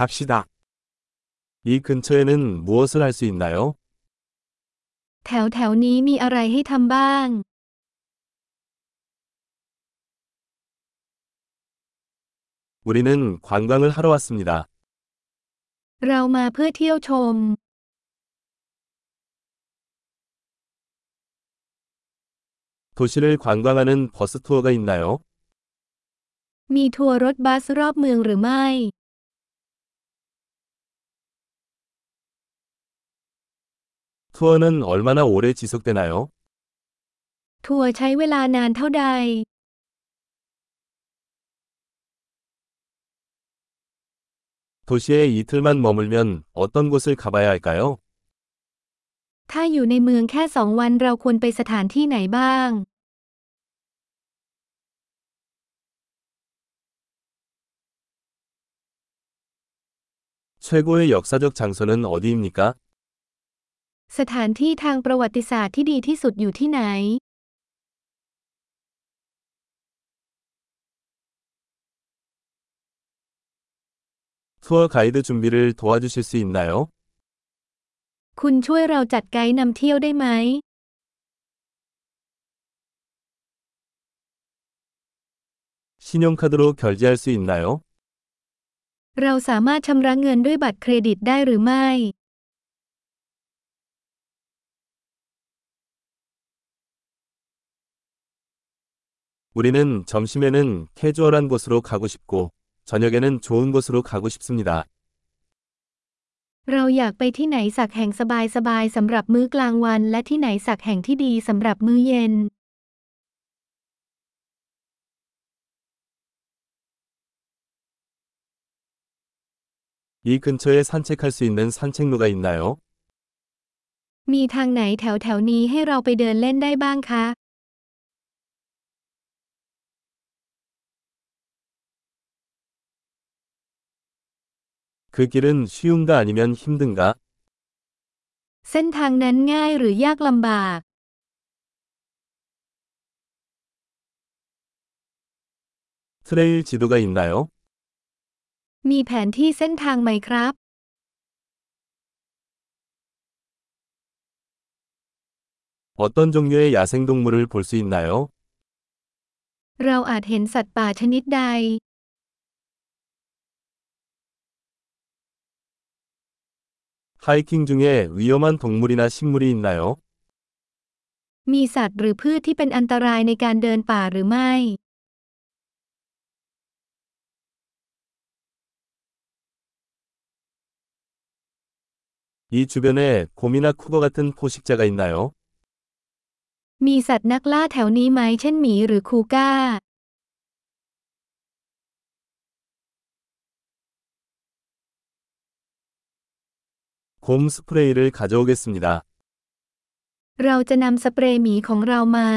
갑시다. 이 근처에는 무엇을 할 수 있나요? แถวแถวนี้มีอะไรให้ทำบ้าง 우리는 관광을 하러 왔습니다. เรามาเพื่อเที่ยวชม 도시를 관광하는 버스 투어가 있나요? มีทัวร์รถบัสรอบเมืองหรือไม่ 투어는 얼마나 오래 지속되나요? ทัวร์ใช้เวลานานเท่าใด 도시에 이틀만 머물면 어떤 곳을 가봐야 할까요? ถ้าอยู่ในเมืองแค่สองวันเราควรไปสถานที่ไหนบ้าง 최고의 역사적 장소는 어디입니까? สถานที่ทางประวัติศาสตร์ที่ดีที่สุดอยู่ที่ไหน 투어 가이드 준비를 도와주실 수 있나요? คุณช่วยเราจัดไกด์นำเที่ยวได้ไหม 신용카드로 결제할 수 있나요? เราสามารถชำระเงินด้วยบัตรเครดิตได้หรือไม่ 우리는 점심에는 캐주얼한 곳으로 가고 싶고, 저녁에는 좋은 곳으로 가고 싶습니다. เราอยากไปที่ไหนสักแห่งสบายๆสำหรับมื้อกลางวัน และที่ไหนสักแห่งที่ดีสำหรับมื้อเย็น 이 근처에 산책할 수 있는 산책로가 있나요? มีทางไหนแถวแถวๆนี้ให้เราไปเดินเล่นได้บ้างคะ 그 길은 쉬운가 아니면 힘든가? เส้นทางนั้นง่ายหรือยากลำบาก 트레일 지도가 있나요? มีแผนที่เส้นทางไหมครับ 어떤 종류의 야생동물을 볼 수 있나요? เราอาจเห็นสัตว์ป่าชนิดใด 하이킹 중에 위험한 동물이나 식물이 있나요? มีสัตว์หรือพืชที่เป็นอันตรายในการเดินป่าหรือไม่ 이 주변에 곰이나 쿠거 같은 포식자가 있나요? มีสัตว์นักล่าแถวนี้ไหมเช่นหมีหรือคูก้า 곰 스프레이를 가져오겠습니다. เราจะนำสเปรย์หมีของเรามา